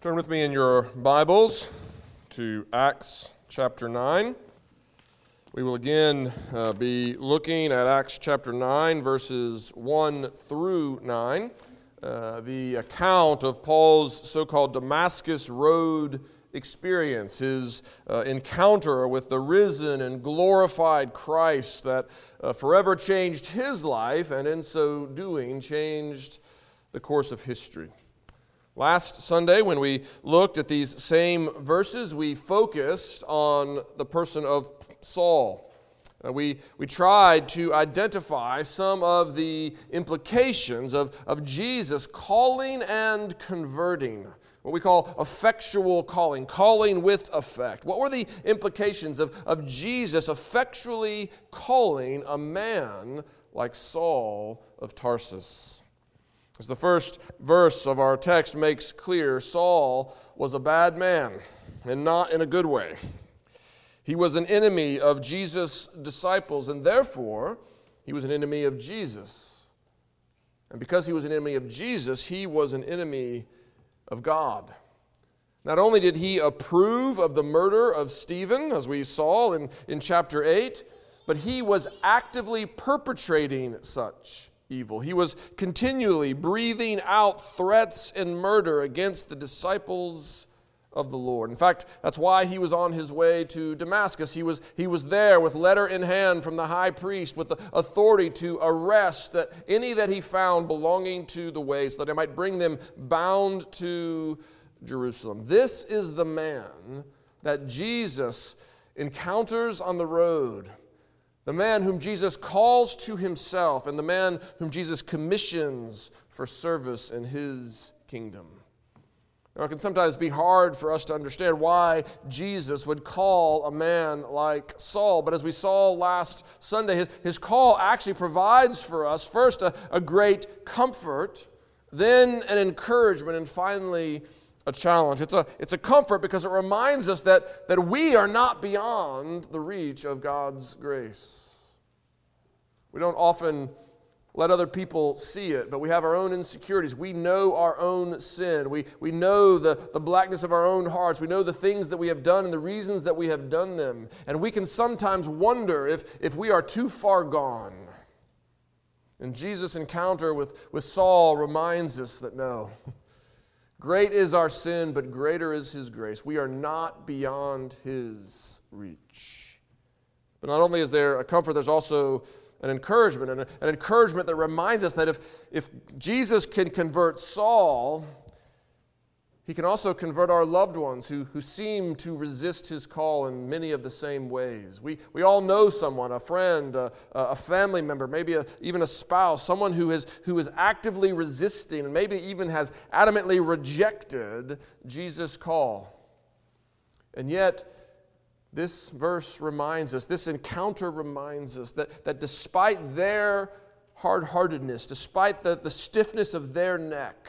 Turn with me in your Bibles to Acts chapter 9. We will again uh, be looking at Acts chapter 9, verses 1 through 9. Uh, the account of Paul's so called Damascus Road experience, his uh, encounter with the risen and glorified Christ that uh, forever changed his life and in so doing changed the course of history. Last Sunday, when we looked at these same verses, we focused on the person of Saul. Uh, we, we tried to identify some of the implications of, of Jesus calling and converting, what we call effectual calling, calling with effect. What were the implications of, of Jesus effectually calling a man like Saul of Tarsus? As the first verse of our text makes clear, Saul was a bad man, and not in a good way. He was an enemy of Jesus' disciples, and therefore, he was an enemy of Jesus. And because he was an enemy of Jesus, he was an enemy of God. Not only did he approve of the murder of Stephen, as we saw in, in chapter 8, but he was actively perpetrating such evil. He was continually breathing out threats and murder against the disciples of the Lord. In fact, that's why he was on his way to Damascus. He was, he was there with letter in hand from the high priest with the authority to arrest that any that he found belonging to the way so that he might bring them bound to Jerusalem. This is the man that Jesus encounters on the road the man whom Jesus calls to himself, and the man whom Jesus commissions for service in his kingdom. Now, it can sometimes be hard for us to understand why Jesus would call a man like Saul. But as we saw last Sunday, his, his call actually provides for us first a, a great comfort, then an encouragement, and finally a challenge. It's a, it's a comfort because it reminds us that, that we are not beyond the reach of God's grace. We don't often let other people see it, but we have our own insecurities. We know our own sin. We, we know the, the blackness of our own hearts. We know the things that we have done and the reasons that we have done them. And we can sometimes wonder if, if we are too far gone. And Jesus' encounter with, with Saul reminds us that no. Great is our sin, but greater is his grace. We are not beyond his reach. But not only is there a comfort, there's also an encouragement, an, an encouragement that reminds us that if, if Jesus can convert Saul, he can also convert our loved ones who, who seem to resist his call in many of the same ways. We, we all know someone, a friend, a, a family member, maybe a, even a spouse, someone who is, who is actively resisting and maybe even has adamantly rejected Jesus' call. And yet, this verse reminds us, this encounter reminds us that, that despite their hard heartedness, despite the, the stiffness of their neck,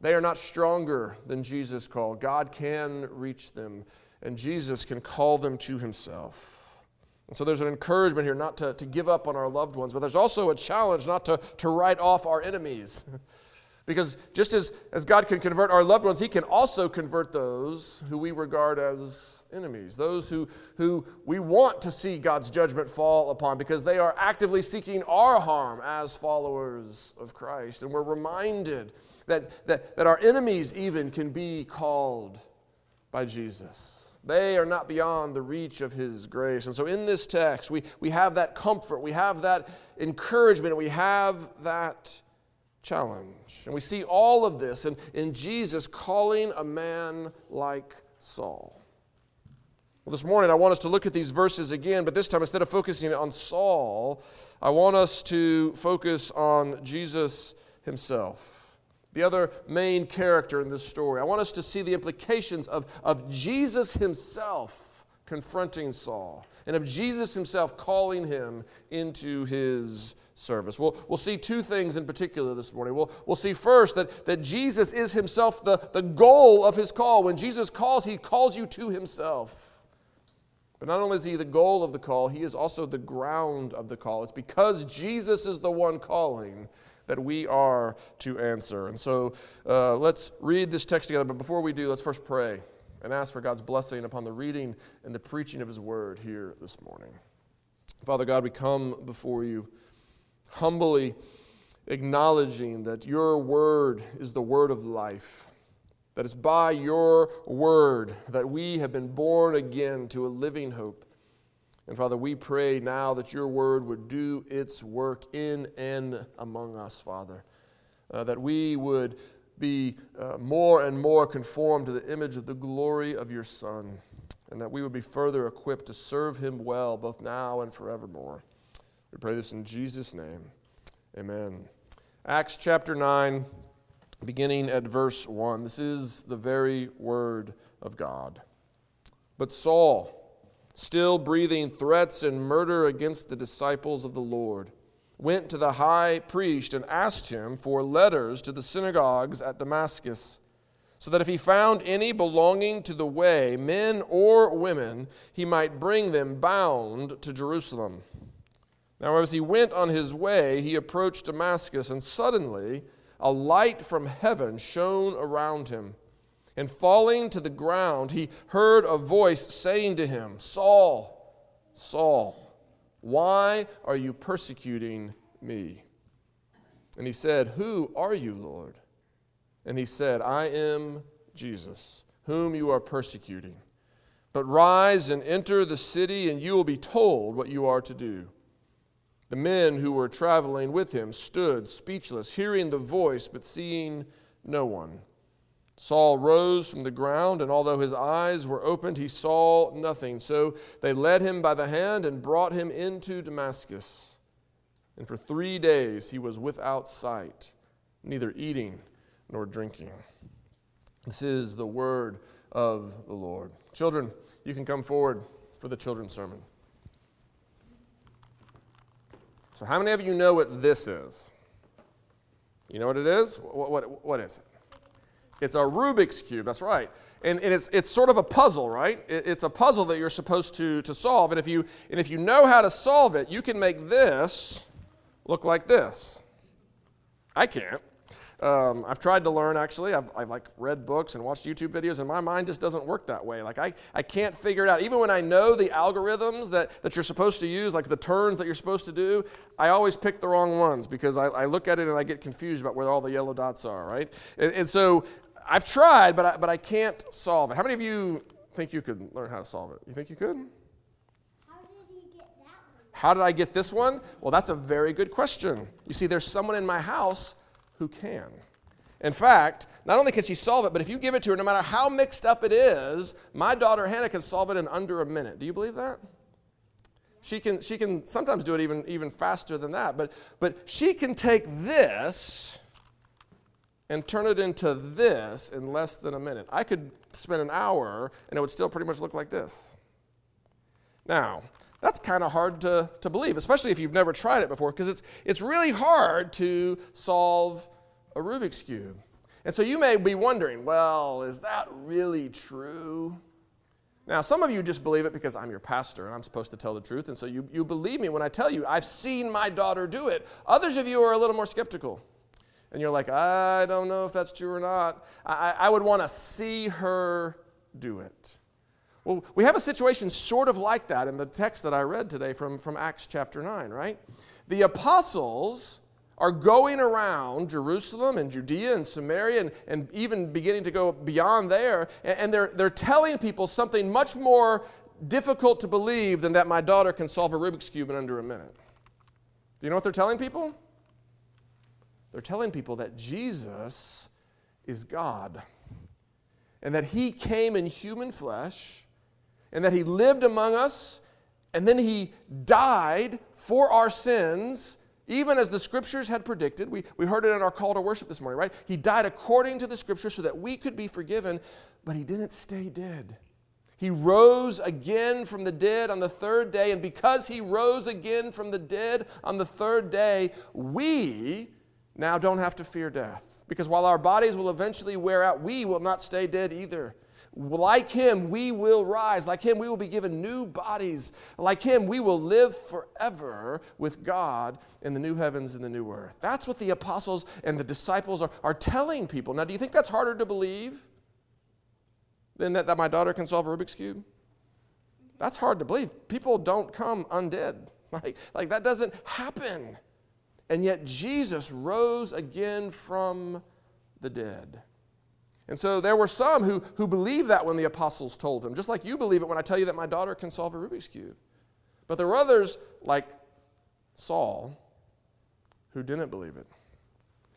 they are not stronger than Jesus called. God can reach them, and Jesus can call them to himself. And so there's an encouragement here not to, to give up on our loved ones, but there's also a challenge not to, to write off our enemies. because just as, as God can convert our loved ones, He can also convert those who we regard as enemies, those who, who we want to see God's judgment fall upon because they are actively seeking our harm as followers of Christ. And we're reminded that, that, that our enemies even can be called by Jesus. They are not beyond the reach of His grace. And so in this text, we, we have that comfort, we have that encouragement, we have that challenge. And we see all of this in, in Jesus calling a man like Saul. Well, this morning I want us to look at these verses again, but this time instead of focusing on Saul, I want us to focus on Jesus himself the other main character in this story. I want us to see the implications of, of Jesus himself confronting Saul and of Jesus himself calling him into his service. We'll, we'll see two things in particular this morning. We'll, we'll see first that, that Jesus is himself the, the goal of his call. When Jesus calls, he calls you to himself. But not only is he the goal of the call, he is also the ground of the call. It's because Jesus is the one calling that we are to answer. And so uh, let's read this text together. But before we do, let's first pray and ask for God's blessing upon the reading and the preaching of His word here this morning. Father God, we come before you humbly acknowledging that your word is the word of life, that it's by your word that we have been born again to a living hope. And Father, we pray now that your word would do its work in and among us, Father, uh, that we would be uh, more and more conformed to the image of the glory of your Son, and that we would be further equipped to serve him well, both now and forevermore. We pray this in Jesus' name. Amen. Acts chapter 9, beginning at verse 1. This is the very word of God. But Saul, still breathing threats and murder against the disciples of the Lord, went to the high priest and asked him for letters to the synagogues at Damascus, so that if he found any belonging to the way, men or women, he might bring them bound to Jerusalem. Now, as he went on his way, he approached Damascus, and suddenly a light from heaven shone around him. And falling to the ground, he heard a voice saying to him, Saul, Saul, why are you persecuting me? And he said, Who are you, Lord? And he said, I am Jesus, whom you are persecuting. But rise and enter the city, and you will be told what you are to do. The men who were traveling with him stood speechless, hearing the voice, but seeing no one. Saul rose from the ground, and although his eyes were opened, he saw nothing. So they led him by the hand and brought him into Damascus. And for three days he was without sight, neither eating nor drinking. This is the word of the Lord. Children, you can come forward for the children's sermon. So, how many of you know what this is? You know what it is? What, what, what is it? It's a Rubik's Cube, that's right. And, and it's, it's sort of a puzzle, right? It, it's a puzzle that you're supposed to, to solve. And if, you, and if you know how to solve it, you can make this look like this. I can't. Um, I've tried to learn actually. I've, I've like read books and watched YouTube videos, and my mind just doesn't work that way. Like I, I can't figure it out. Even when I know the algorithms that, that you're supposed to use, like the turns that you're supposed to do, I always pick the wrong ones because I, I look at it and I get confused about where all the yellow dots are, right? And, and so I've tried, but I, but I can't solve it. How many of you think you could learn how to solve it? You think you could? How did you get that one? How did I get this one? Well, that's a very good question. You see, there's someone in my house who can. In fact, not only can she solve it, but if you give it to her, no matter how mixed up it is, my daughter Hannah can solve it in under a minute. Do you believe that? She can, she can sometimes do it even, even faster than that, but, but she can take this and turn it into this in less than a minute. I could spend an hour and it would still pretty much look like this. Now, that's kind of hard to, to believe, especially if you've never tried it before, because it's, it's really hard to solve a Rubik's Cube. And so you may be wondering, well, is that really true? Now, some of you just believe it because I'm your pastor and I'm supposed to tell the truth, and so you, you believe me when I tell you I've seen my daughter do it. Others of you are a little more skeptical. And you're like, I don't know if that's true or not. I, I would want to see her do it. Well, we have a situation sort of like that in the text that I read today from, from Acts chapter 9, right? The apostles are going around Jerusalem and Judea and Samaria and, and even beginning to go beyond there, and, and they're, they're telling people something much more difficult to believe than that my daughter can solve a Rubik's Cube in under a minute. Do you know what they're telling people? They're telling people that Jesus is God and that he came in human flesh and that he lived among us, and then he died for our sins, even as the scriptures had predicted. We, we heard it in our call to worship this morning, right? He died according to the scriptures so that we could be forgiven, but he didn't stay dead. He rose again from the dead on the third day, and because he rose again from the dead on the third day, we now don't have to fear death Because while our bodies will eventually wear out, we will not stay dead either. Like him, we will rise. Like him, we will be given new bodies. Like him, we will live forever with God in the new heavens and the new earth. That's what the apostles and the disciples are, are telling people. Now, do you think that's harder to believe than that, that my daughter can solve a Rubik's Cube? That's hard to believe. People don't come undead. Like, like that doesn't happen. And yet Jesus rose again from the dead. And so there were some who, who believed that when the apostles told them, just like you believe it when I tell you that my daughter can solve a Rubik's Cube. But there were others, like Saul, who didn't believe it.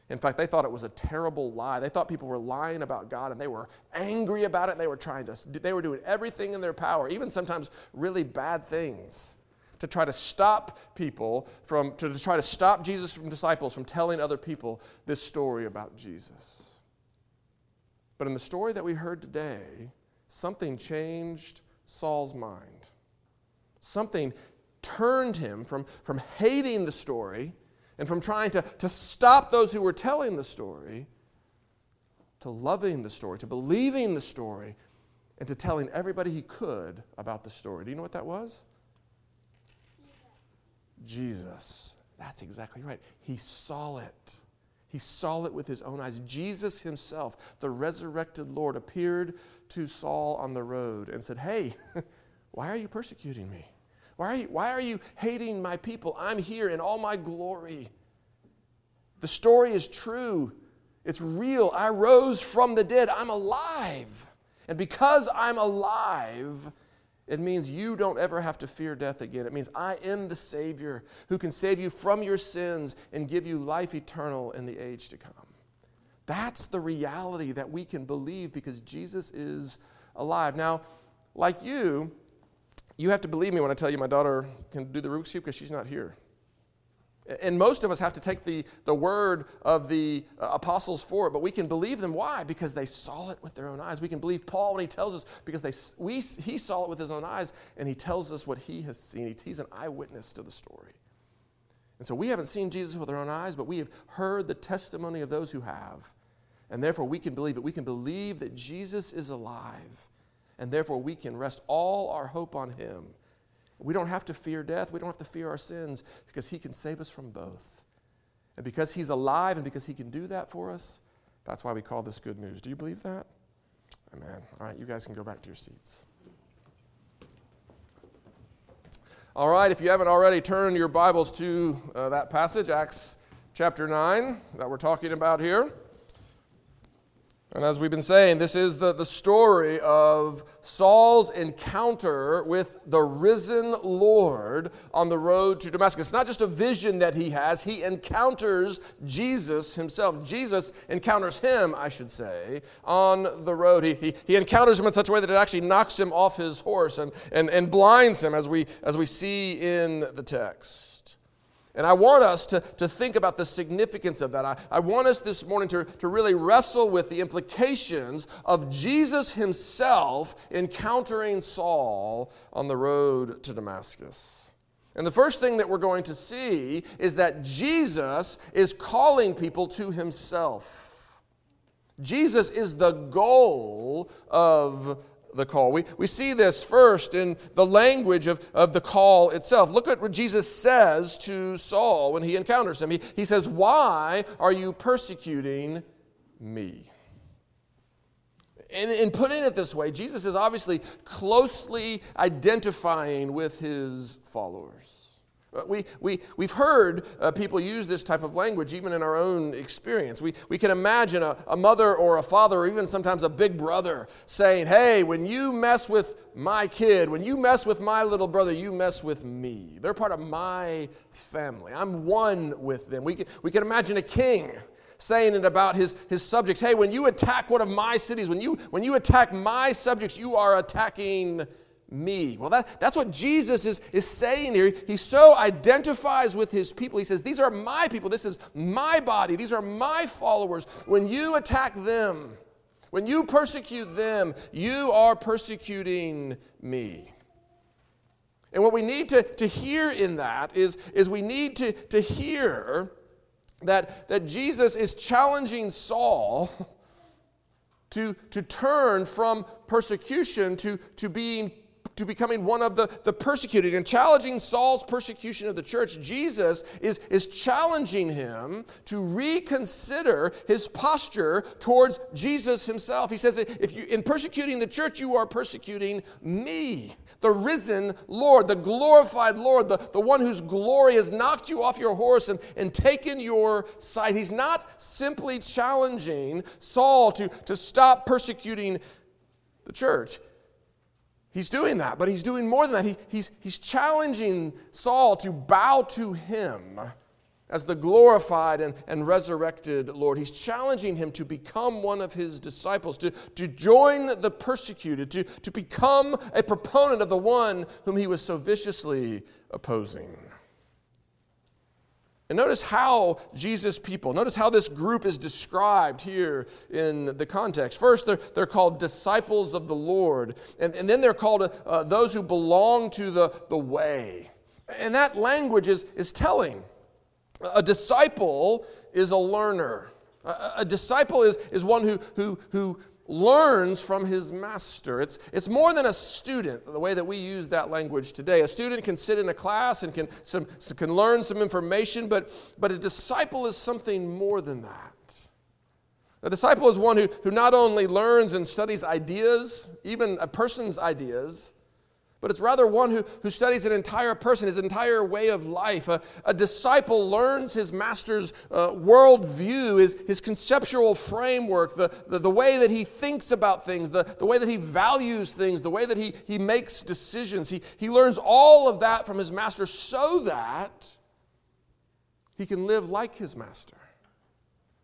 In fact, they thought it was a terrible lie. They thought people were lying about God and they were angry about it they were trying to, they were doing everything in their power, even sometimes really bad things, to try to stop people from, to try to stop Jesus from disciples from telling other people this story about Jesus. But in the story that we heard today, something changed Saul's mind. Something turned him from, from hating the story and from trying to, to stop those who were telling the story to loving the story, to believing the story, and to telling everybody he could about the story. Do you know what that was? Jesus. That's exactly right. He saw it. He saw it with his own eyes. Jesus himself, the resurrected Lord, appeared to Saul on the road and said, Hey, why are you persecuting me? Why are you, why are you hating my people? I'm here in all my glory. The story is true, it's real. I rose from the dead, I'm alive. And because I'm alive, it means you don't ever have to fear death again. It means I am the Savior who can save you from your sins and give you life eternal in the age to come. That's the reality that we can believe because Jesus is alive. Now, like you, you have to believe me when I tell you my daughter can do the Rubik's Cube because she's not here. And most of us have to take the, the word of the uh, apostles for it, but we can believe them. Why? Because they saw it with their own eyes. We can believe Paul when he tells us because they, we, he saw it with his own eyes and he tells us what he has seen. He's an eyewitness to the story. And so we haven't seen Jesus with our own eyes, but we have heard the testimony of those who have. And therefore we can believe it. We can believe that Jesus is alive. And therefore we can rest all our hope on him we don't have to fear death. We don't have to fear our sins because He can save us from both. And because He's alive and because He can do that for us, that's why we call this good news. Do you believe that? Amen. All right, you guys can go back to your seats. All right, if you haven't already, turn your Bibles to uh, that passage, Acts chapter 9, that we're talking about here. And as we've been saying, this is the, the story of Saul's encounter with the risen Lord on the road to Damascus. It's not just a vision that he has, he encounters Jesus himself. Jesus encounters him, I should say, on the road. He, he, he encounters him in such a way that it actually knocks him off his horse and, and, and blinds him, as we, as we see in the text. And I want us to, to think about the significance of that. I, I want us this morning to, to really wrestle with the implications of Jesus himself encountering Saul on the road to Damascus. And the first thing that we're going to see is that Jesus is calling people to himself. Jesus is the goal of the call. We, we see this first in the language of, of the call itself. Look at what Jesus says to Saul when he encounters him. He, he says, Why are you persecuting me? In, in putting it this way, Jesus is obviously closely identifying with his followers. Uh, we, we, we've heard uh, people use this type of language even in our own experience. We, we can imagine a, a mother or a father, or even sometimes a big brother, saying, Hey, when you mess with my kid, when you mess with my little brother, you mess with me. They're part of my family. I'm one with them. We can, we can imagine a king saying it about his, his subjects Hey, when you attack one of my cities, when you, when you attack my subjects, you are attacking me. Well, that, that's what Jesus is, is saying here. He so identifies with his people. He says, These are my people. This is my body. These are my followers. When you attack them, when you persecute them, you are persecuting me. And what we need to, to hear in that is, is we need to, to hear that, that Jesus is challenging Saul to, to turn from persecution to, to being to becoming one of the, the persecuted and challenging Saul's persecution of the church, Jesus is, is challenging him to reconsider his posture towards Jesus himself. He says, if you in persecuting the church, you are persecuting me the risen Lord, the glorified Lord, the, the one whose glory has knocked you off your horse and, and taken your sight. He's not simply challenging Saul to, to stop persecuting the church. He's doing that, but he's doing more than that. He, he's, he's challenging Saul to bow to him as the glorified and, and resurrected Lord. He's challenging him to become one of his disciples, to, to join the persecuted, to, to become a proponent of the one whom he was so viciously opposing. And notice how Jesus' people, notice how this group is described here in the context. First, they're, they're called disciples of the Lord, and, and then they're called uh, those who belong to the, the way. And that language is, is telling. A disciple is a learner. A, a disciple is, is one who, who, who learns from his master. It's, it's more than a student, the way that we use that language today. A student can sit in a class and can, some, can learn some information, but, but a disciple is something more than that. A disciple is one who, who not only learns and studies ideas, even a person's ideas, but it's rather one who, who studies an entire person, his entire way of life. A, a disciple learns his master's uh, worldview, his, his conceptual framework, the, the, the way that he thinks about things, the, the way that he values things, the way that he, he makes decisions. He, he learns all of that from his master so that he can live like his master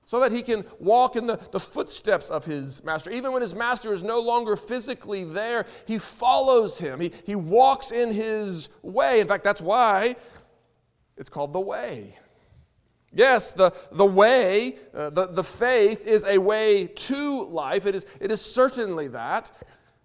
so that he can walk in the, the footsteps of his master. Even when his master is no longer physically there, he follows him, he, he walks in his way. In fact, that's why it's called the way. Yes, the, the way, uh, the, the faith is a way to life. It is, it is certainly that.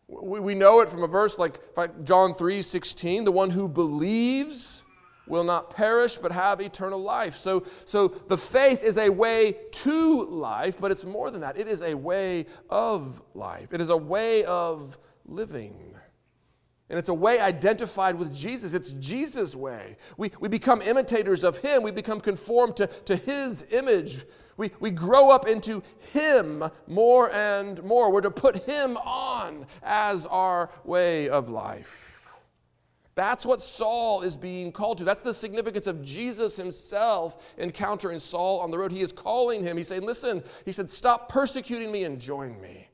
We, we know it from a verse like, John 3 16, the one who believes will not perish but have eternal life. So, so the faith is a way to life, but it's more than that. It is a way of life, it is a way of living. And it's a way identified with Jesus. It's Jesus' way. We, we become imitators of Him. We become conformed to, to His image. We, we grow up into Him more and more. We're to put Him on as our way of life. That's what Saul is being called to. That's the significance of Jesus himself encountering Saul on the road. He is calling him. He's saying, Listen, he said, stop persecuting me and join me.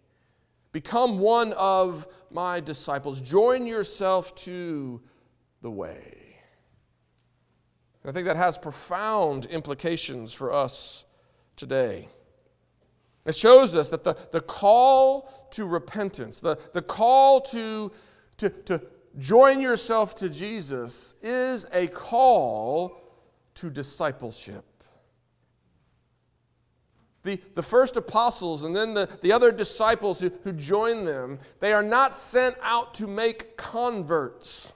Become one of my disciples. Join yourself to the way. And I think that has profound implications for us today. It shows us that the, the call to repentance, the, the call to, to, to join yourself to Jesus is a call to discipleship. The, the first apostles and then the, the other disciples who, who join them, they are not sent out to make converts.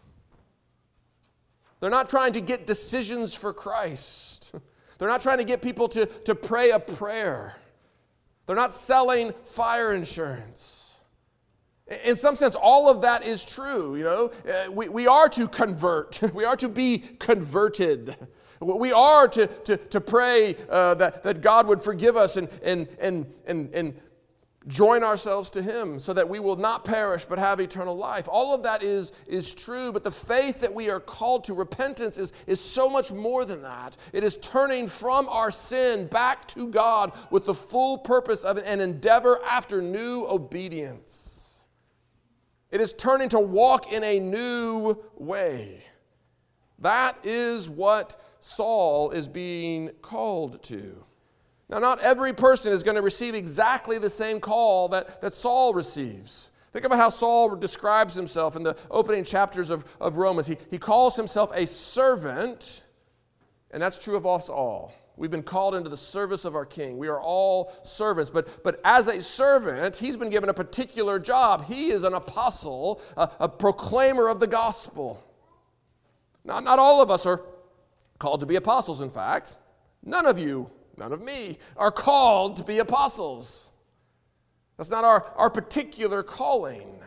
They're not trying to get decisions for Christ. They're not trying to get people to, to pray a prayer. They're not selling fire insurance. In some sense, all of that is true. You know, uh, we, we are to convert. We are to be converted. We are to, to, to pray uh, that, that God would forgive us and, and, and, and, and join ourselves to Him so that we will not perish but have eternal life. All of that is, is true, but the faith that we are called to, repentance, is, is so much more than that. It is turning from our sin back to God with the full purpose of an endeavor after new obedience. It is turning to walk in a new way. That is what Saul is being called to. Now, not every person is going to receive exactly the same call that, that Saul receives. Think about how Saul describes himself in the opening chapters of, of Romans. He, he calls himself a servant, and that's true of us all. We've been called into the service of our King. We are all servants. But, but as a servant, he's been given a particular job. He is an apostle, a, a proclaimer of the gospel. Not, not all of us are called to be apostles, in fact. None of you none of me, are called to be apostles. That's not our, our particular calling.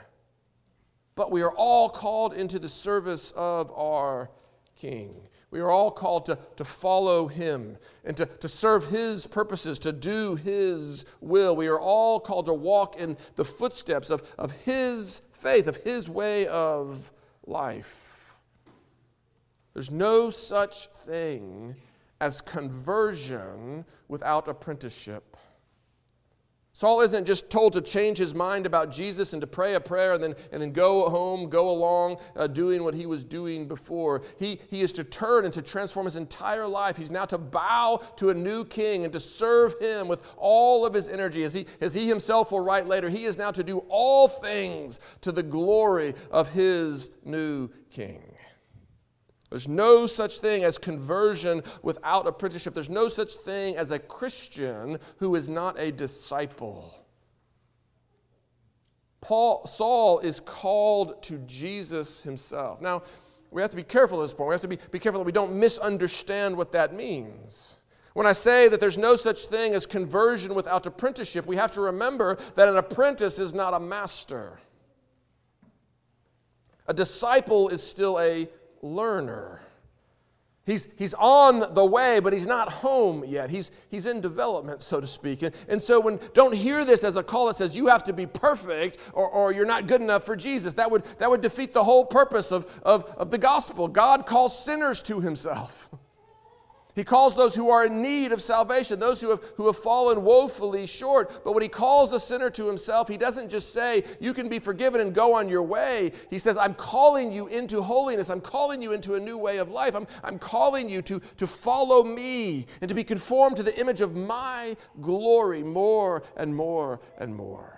But we are all called into the service of our King. We are all called to, to follow him and to, to serve his purposes, to do his will. We are all called to walk in the footsteps of, of his faith, of his way of life. There's no such thing as conversion without apprenticeship. Saul isn't just told to change his mind about Jesus and to pray a prayer and then, and then go home, go along uh, doing what he was doing before. He, he is to turn and to transform his entire life. He's now to bow to a new king and to serve him with all of his energy. As he, as he himself will write later, he is now to do all things to the glory of his new king. There's no such thing as conversion without apprenticeship. There's no such thing as a Christian who is not a disciple. Paul, Saul is called to Jesus himself. Now, we have to be careful at this point. We have to be, be careful that we don't misunderstand what that means. When I say that there's no such thing as conversion without apprenticeship, we have to remember that an apprentice is not a master. A disciple is still a learner. He's, he's on the way, but he's not home yet. He's, he's in development, so to speak. And, and so when don't hear this as a call that says you have to be perfect or, or you're not good enough for Jesus. That would, that would defeat the whole purpose of, of, of the gospel. God calls sinners to himself. He calls those who are in need of salvation, those who have, who have fallen woefully short. But when he calls a sinner to himself, he doesn't just say, You can be forgiven and go on your way. He says, I'm calling you into holiness. I'm calling you into a new way of life. I'm, I'm calling you to, to follow me and to be conformed to the image of my glory more and more and more.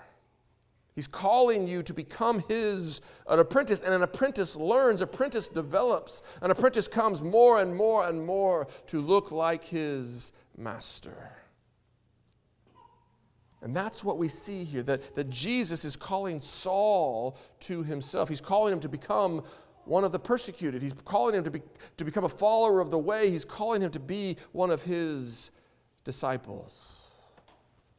He's calling you to become his an apprentice, and an apprentice learns, apprentice develops, an apprentice comes more and more and more to look like his master. And that's what we see here that, that Jesus is calling Saul to himself. He's calling him to become one of the persecuted. He's calling him to, be, to become a follower of the way. He's calling him to be one of his disciples.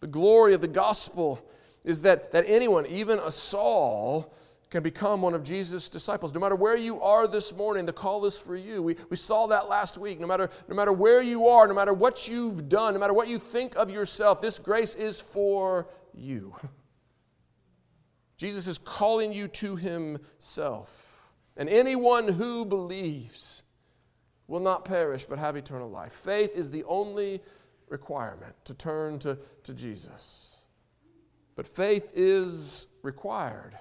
The glory of the gospel is that, that anyone, even a Saul, can become one of Jesus' disciples. No matter where you are this morning, the call is for you. We, we saw that last week. No matter, no matter where you are, no matter what you've done, no matter what you think of yourself, this grace is for you. Jesus is calling you to himself. And anyone who believes will not perish but have eternal life. Faith is the only requirement to turn to, to Jesus. But faith is required.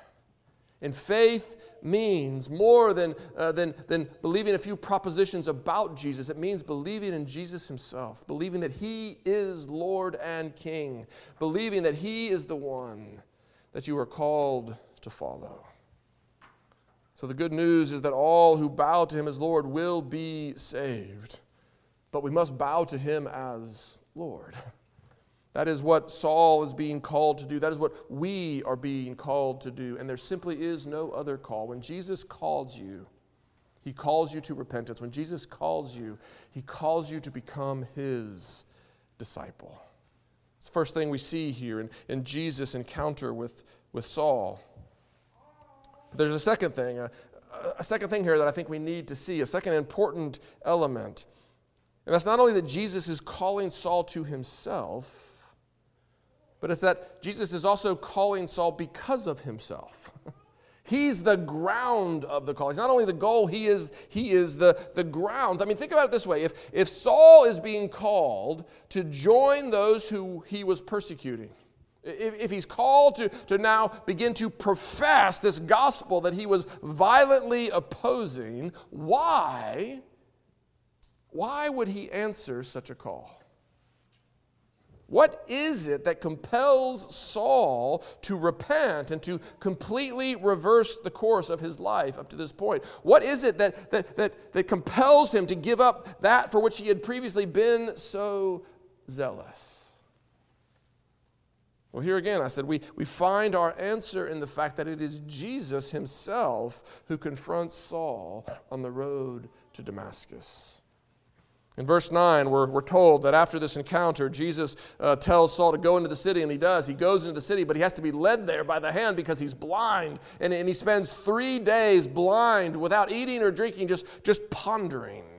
And faith means more than, uh, than, than believing a few propositions about Jesus. It means believing in Jesus himself, believing that he is Lord and King, believing that he is the one that you are called to follow. So the good news is that all who bow to him as Lord will be saved, but we must bow to him as Lord. That is what Saul is being called to do. That is what we are being called to do. And there simply is no other call. When Jesus calls you, he calls you to repentance. When Jesus calls you, he calls you to become his disciple. It's the first thing we see here in, in Jesus' encounter with, with Saul. But there's a second thing, a, a second thing here that I think we need to see, a second important element. And that's not only that Jesus is calling Saul to himself, but it's that Jesus is also calling Saul because of himself. He's the ground of the call. He's not only the goal, he is, he is the, the ground. I mean, think about it this way if, if Saul is being called to join those who he was persecuting, if, if he's called to, to now begin to profess this gospel that he was violently opposing, why, why would he answer such a call? What is it that compels Saul to repent and to completely reverse the course of his life up to this point? What is it that, that, that, that compels him to give up that for which he had previously been so zealous? Well, here again, I said we, we find our answer in the fact that it is Jesus himself who confronts Saul on the road to Damascus. In verse 9, we're, we're told that after this encounter, Jesus uh, tells Saul to go into the city, and he does. He goes into the city, but he has to be led there by the hand because he's blind. And, and he spends three days blind without eating or drinking, just, just pondering.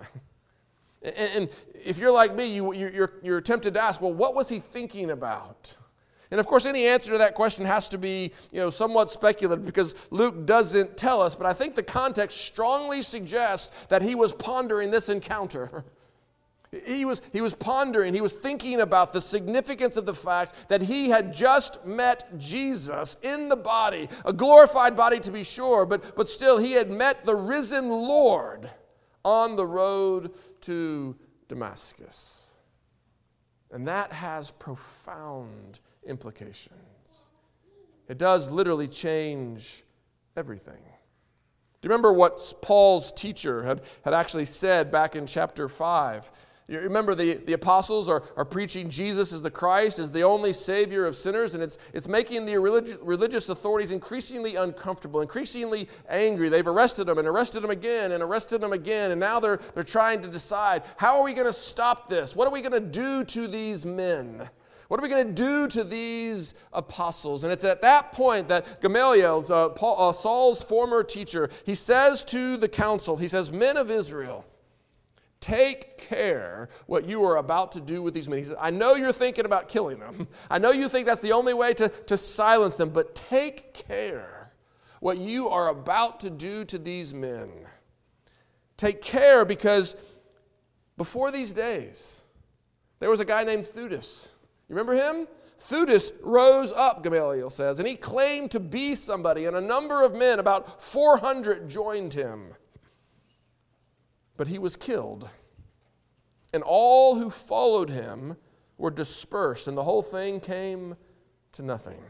And, and if you're like me, you, you're, you're tempted to ask, well, what was he thinking about? And of course, any answer to that question has to be, you know, somewhat speculative because Luke doesn't tell us. But I think the context strongly suggests that he was pondering this encounter. He was, he was pondering, he was thinking about the significance of the fact that he had just met Jesus in the body, a glorified body to be sure, but, but still he had met the risen Lord on the road to Damascus. And that has profound implications. It does literally change everything. Do you remember what Paul's teacher had, had actually said back in chapter 5? You remember the, the apostles are, are preaching Jesus as the Christ, as the only Savior of sinners, and it's, it's making the religious, authorities increasingly uncomfortable, increasingly angry. They've arrested them and arrested them again and arrested them again, and now they're, they're trying to decide how are we going to stop this? What are we going to do to these men? What are we going to do to these apostles? And it's at that point that Gamaliel, uh, Paul, uh, Saul's former teacher, he says to the council, he says, Men of Israel, Take care what you are about to do with these men. He says, I know you're thinking about killing them. I know you think that's the only way to, to silence them, but take care what you are about to do to these men. Take care because before these days, there was a guy named Theudas. You remember him? Theudas rose up, Gamaliel says, and he claimed to be somebody, and a number of men, about 400, joined him but he was killed. And all who followed him were dispersed, and the whole thing came to nothing.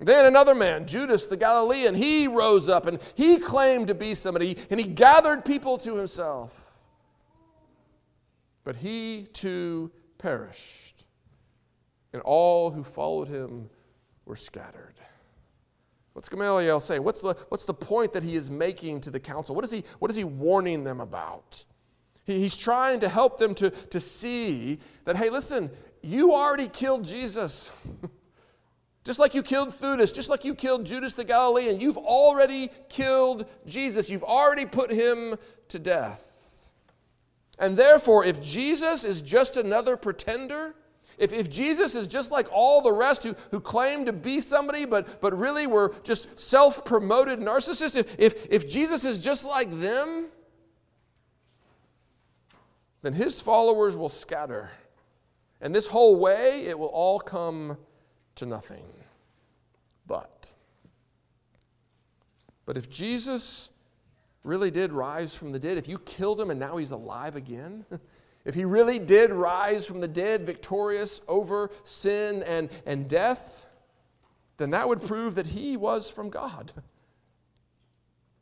Then another man, Judas the Galilean, he rose up and he claimed to be somebody, and he gathered people to himself. But he too perished, and all who followed him were scattered. What's Gamaliel saying? What's the, what's the point that he is making to the council? What is he, what is he warning them about? He, he's trying to help them to, to see that, hey, listen, you already killed Jesus. just like you killed Theudas, just like you killed Judas the Galilean, you've already killed Jesus. You've already put him to death. And therefore, if Jesus is just another pretender, if, if Jesus is just like all the rest who, who claim to be somebody but, but really were just self promoted narcissists, if, if, if Jesus is just like them, then his followers will scatter. And this whole way, it will all come to nothing. But, but if Jesus really did rise from the dead, if you killed him and now he's alive again, If he really did rise from the dead victorious over sin and, and death, then that would prove that he was from God.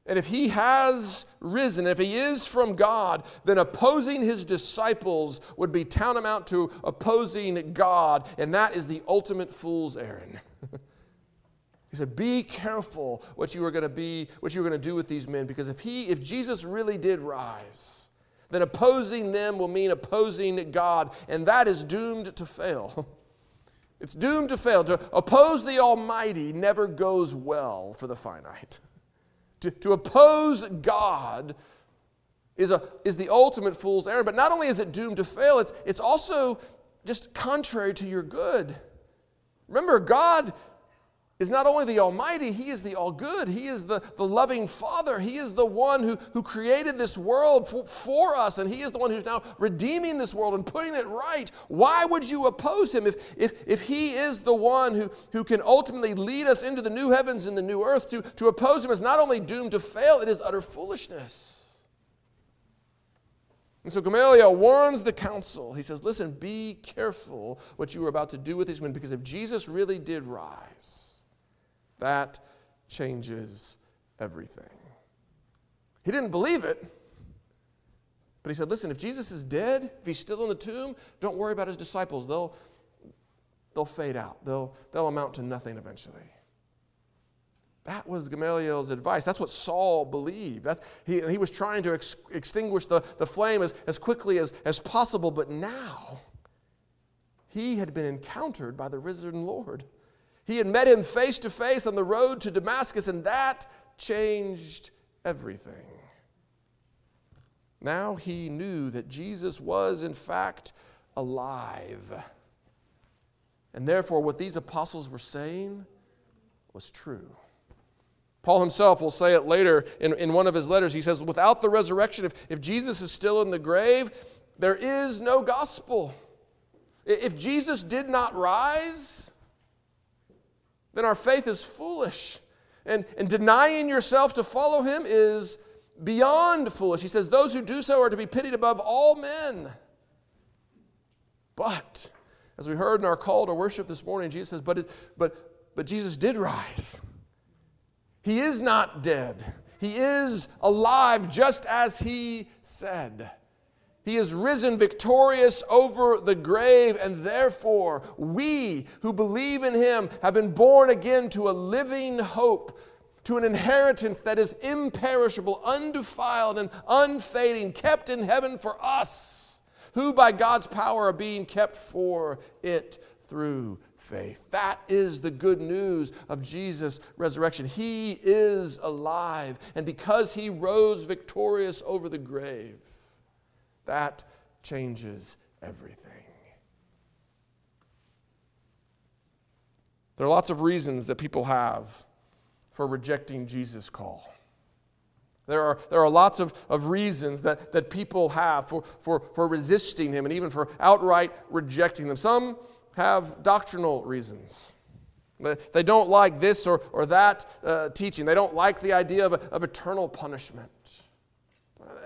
And if he has risen, if he is from God, then opposing his disciples would be tantamount to opposing God, and that is the ultimate fool's errand. he said, Be careful what you are going to be, what you are going to do with these men, because if he, if Jesus really did rise, then opposing them will mean opposing God, and that is doomed to fail. It's doomed to fail. To oppose the Almighty never goes well for the finite. To, to oppose God is, a, is the ultimate fool's errand, but not only is it doomed to fail, it's, it's also just contrary to your good. Remember, God is not only the Almighty, He is the All Good. He is the, the loving Father. He is the one who, who created this world for, for us, and He is the one who's now redeeming this world and putting it right. Why would you oppose Him if, if, if He is the one who, who can ultimately lead us into the new heavens and the new earth? To, to oppose Him is not only doomed to fail, it is utter foolishness. And so Gamaliel warns the council. He says, Listen, be careful what you are about to do with these men, because if Jesus really did rise, that changes everything. He didn't believe it, but he said, Listen, if Jesus is dead, if he's still in the tomb, don't worry about his disciples. They'll, they'll fade out, they'll, they'll amount to nothing eventually. That was Gamaliel's advice. That's what Saul believed. That's, he, he was trying to ex- extinguish the, the flame as, as quickly as, as possible, but now he had been encountered by the risen Lord. He had met him face to face on the road to Damascus, and that changed everything. Now he knew that Jesus was, in fact, alive. And therefore, what these apostles were saying was true. Paul himself will say it later in, in one of his letters. He says, Without the resurrection, if, if Jesus is still in the grave, there is no gospel. If Jesus did not rise, then our faith is foolish. And, and denying yourself to follow him is beyond foolish. He says, Those who do so are to be pitied above all men. But, as we heard in our call to worship this morning, Jesus says, But, it, but, but Jesus did rise. He is not dead. He is alive just as he said. He is risen victorious over the grave, and therefore we who believe in him have been born again to a living hope, to an inheritance that is imperishable, undefiled, and unfading, kept in heaven for us, who by God's power are being kept for it through faith. That is the good news of Jesus' resurrection. He is alive, and because he rose victorious over the grave, that changes everything. There are lots of reasons that people have for rejecting Jesus' call. There are, there are lots of, of reasons that, that people have for, for, for resisting him and even for outright rejecting them. Some have doctrinal reasons. They don't like this or, or that uh, teaching. They don't like the idea of, of eternal punishment.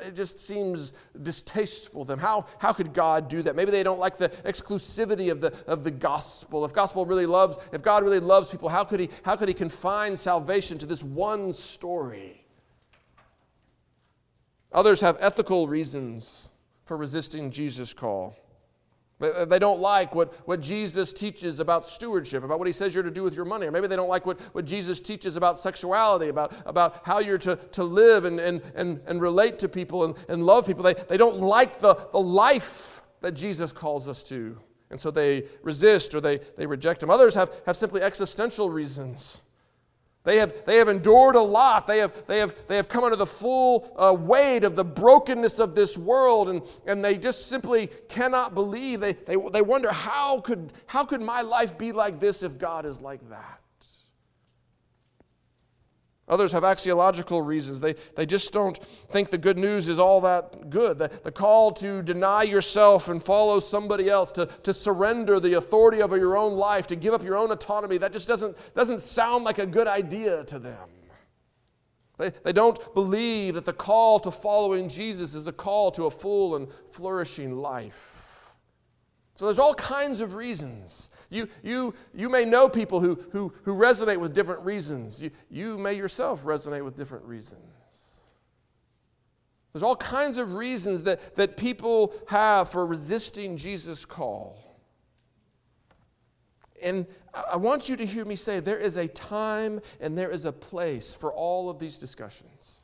It just seems distasteful to them. How, how could God do that? Maybe they don't like the exclusivity of the, of the gospel. If gospel really loves, if God really loves people, how could, he, how could he confine salvation to this one story? Others have ethical reasons for resisting Jesus' call. They don't like what, what Jesus teaches about stewardship, about what he says you're to do with your money. Or maybe they don't like what, what Jesus teaches about sexuality, about, about how you're to, to live and, and, and, and relate to people and, and love people. They, they don't like the, the life that Jesus calls us to. And so they resist or they, they reject him. Others have, have simply existential reasons. They have, they have endured a lot. They have, they have, they have come under the full uh, weight of the brokenness of this world, and, and they just simply cannot believe. They, they, they wonder, how could, how could my life be like this if God is like that? Others have axiological reasons. They, they just don't think the good news is all that good. The, the call to deny yourself and follow somebody else, to, to surrender the authority over your own life, to give up your own autonomy, that just doesn't, doesn't sound like a good idea to them. They, they don't believe that the call to following Jesus is a call to a full and flourishing life. So there's all kinds of reasons you, you, you may know people who, who, who resonate with different reasons. You, you may yourself resonate with different reasons. There's all kinds of reasons that, that people have for resisting Jesus' call. And I want you to hear me say there is a time and there is a place for all of these discussions.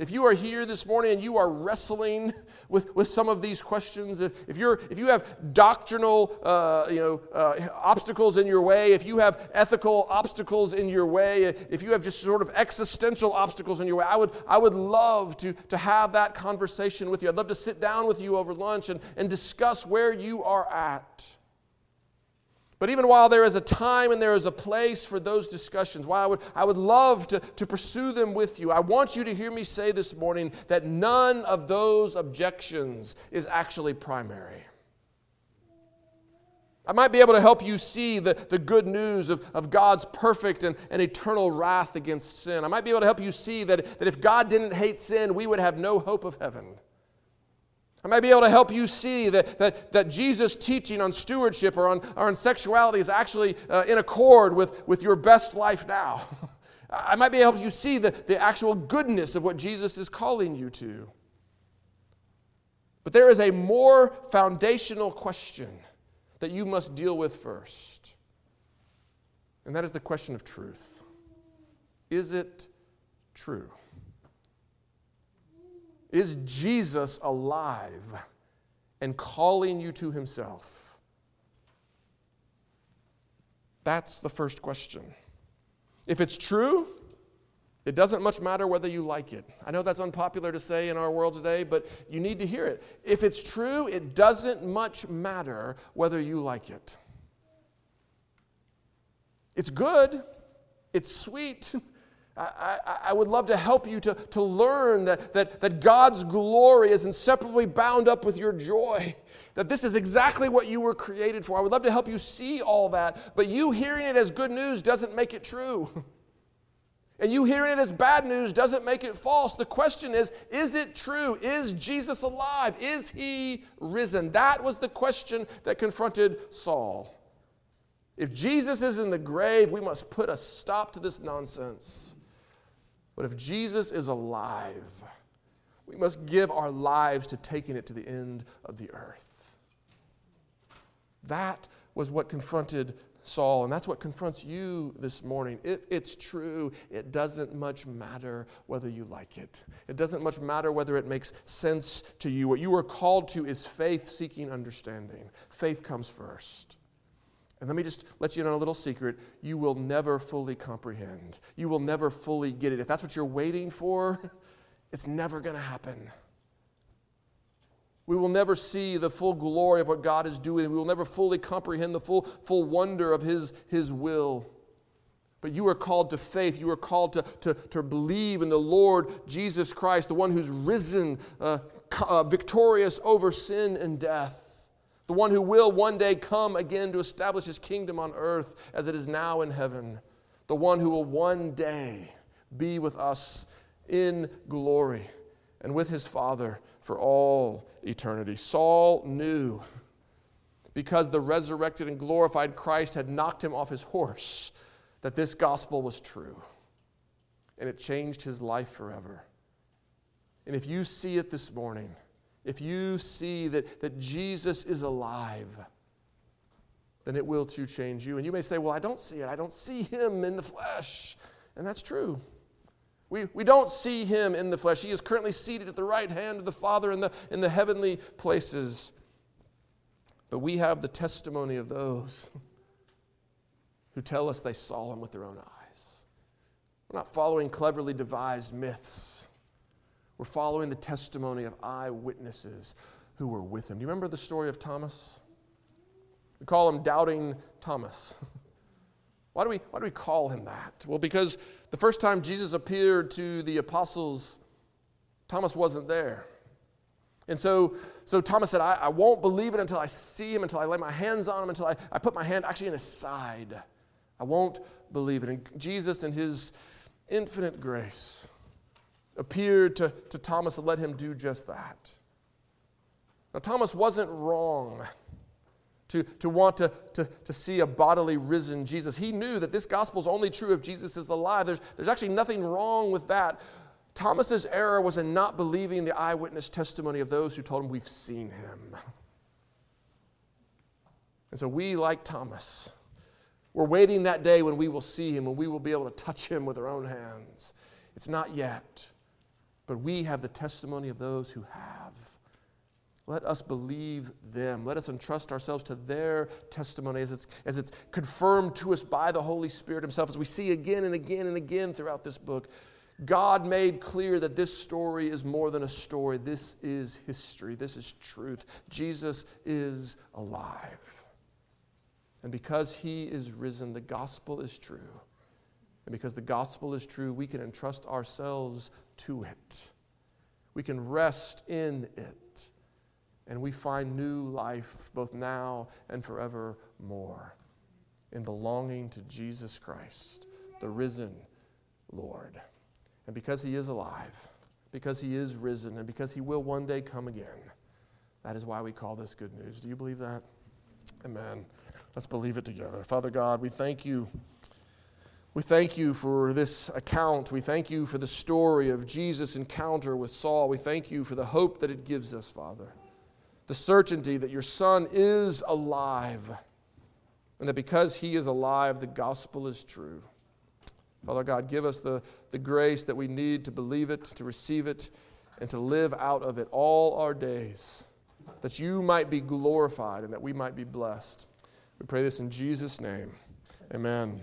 If you are here this morning and you are wrestling with, with some of these questions, if, if, you're, if you have doctrinal uh, you know, uh, obstacles in your way, if you have ethical obstacles in your way, if you have just sort of existential obstacles in your way, I would, I would love to, to have that conversation with you. I'd love to sit down with you over lunch and, and discuss where you are at. But even while there is a time and there is a place for those discussions, while I would, I would love to, to pursue them with you, I want you to hear me say this morning that none of those objections is actually primary. I might be able to help you see the, the good news of, of God's perfect and, and eternal wrath against sin. I might be able to help you see that, that if God didn't hate sin, we would have no hope of heaven. I might be able to help you see that, that, that Jesus' teaching on stewardship or on, or on sexuality is actually uh, in accord with, with your best life now. I might be able to help you see the, the actual goodness of what Jesus is calling you to. But there is a more foundational question that you must deal with first, and that is the question of truth. Is it true? Is Jesus alive and calling you to himself? That's the first question. If it's true, it doesn't much matter whether you like it. I know that's unpopular to say in our world today, but you need to hear it. If it's true, it doesn't much matter whether you like it. It's good, it's sweet. I, I, I, would love to help you to, to learn that, that, that God's glory is inseparably bound up with your joy, that this is exactly what you were created for. I would love to help you see all that, but you hearing it as good news doesn't make it true. And you hearing it as bad news doesn't make it false. The question is is it true? Is Jesus alive? Is he risen? That was the question that confronted Saul. If Jesus is in the grave, we must put a stop to this nonsense. But if Jesus is alive, we must give our lives to taking it to the end of the earth. That was what confronted Saul, and that's what confronts you this morning. If it's true, it doesn't much matter whether you like it. It doesn't much matter whether it makes sense to you. What you are called to is faith seeking understanding. Faith comes first. And let me just let you know a little secret. You will never fully comprehend. You will never fully get it. If that's what you're waiting for, it's never going to happen. We will never see the full glory of what God is doing. We will never fully comprehend the full, full wonder of His, His will. But you are called to faith. You are called to, to, to believe in the Lord Jesus Christ, the one who's risen uh, uh, victorious over sin and death, the one who will one day come again to establish His kingdom on earth as it is now in heaven, the one who will one day be with us in glory and with His Father for all eternity. Saul knew because the resurrected and glorified Christ had knocked him off his horse that this gospel was true. And it changed his life forever. And if you see it this morning, if you see that, that Jesus is alive, then it will too change you. And you may say, Well, I don't see it. I don't see him in the flesh. And that's true. We, we don't see him in the flesh. He is currently seated at the right hand of the Father in the, in the heavenly places. But we have the testimony of those who tell us they saw him with their own eyes. We're not following cleverly devised myths. We're following the testimony of eyewitnesses who were with him. Do you remember the story of Thomas? We call him Doubting Thomas. Why do, we, why do we call him that? Well, because the first time Jesus appeared to the apostles, Thomas wasn't there. And so, so Thomas said, I, I won't believe it until I see him, until I lay my hands on him, until I, I put my hand actually in his side. I won't believe it. And Jesus, in his infinite grace, appeared to, to Thomas and let him do just that. Now, Thomas wasn't wrong to, to want to, to, to see a bodily risen Jesus. He knew that this gospel is only true if Jesus is alive. There's, there's actually nothing wrong with that. Thomas's error was in not believing the eyewitness testimony of those who told him, We've seen him. And so we, like Thomas, we're waiting that day when we will see him, when we will be able to touch him with our own hands. It's not yet, but we have the testimony of those who have. Let us believe them. Let us entrust ourselves to their testimony as it's, as it's confirmed to us by the Holy Spirit Himself, as we see again and again and again throughout this book. God made clear that this story is more than a story. This is history. This is truth. Jesus is alive. And because He is risen, the gospel is true. And because the gospel is true, we can entrust ourselves to it. We can rest in it and we find new life both now and forevermore in belonging to Jesus Christ, the risen Lord. And because he is alive, because he is risen, and because he will one day come again, that is why we call this good news. Do you believe that? Amen. Let's believe it together. Father God, we thank you. We thank you for this account. We thank you for the story of Jesus' encounter with Saul. We thank you for the hope that it gives us, Father the certainty that your Son is alive, and that because he is alive, the gospel is true. Father God, give us the, the grace that we need to believe it, to receive it, and to live out of it all our days, that you might be glorified and that we might be blessed. We pray this in Jesus' name. Amen.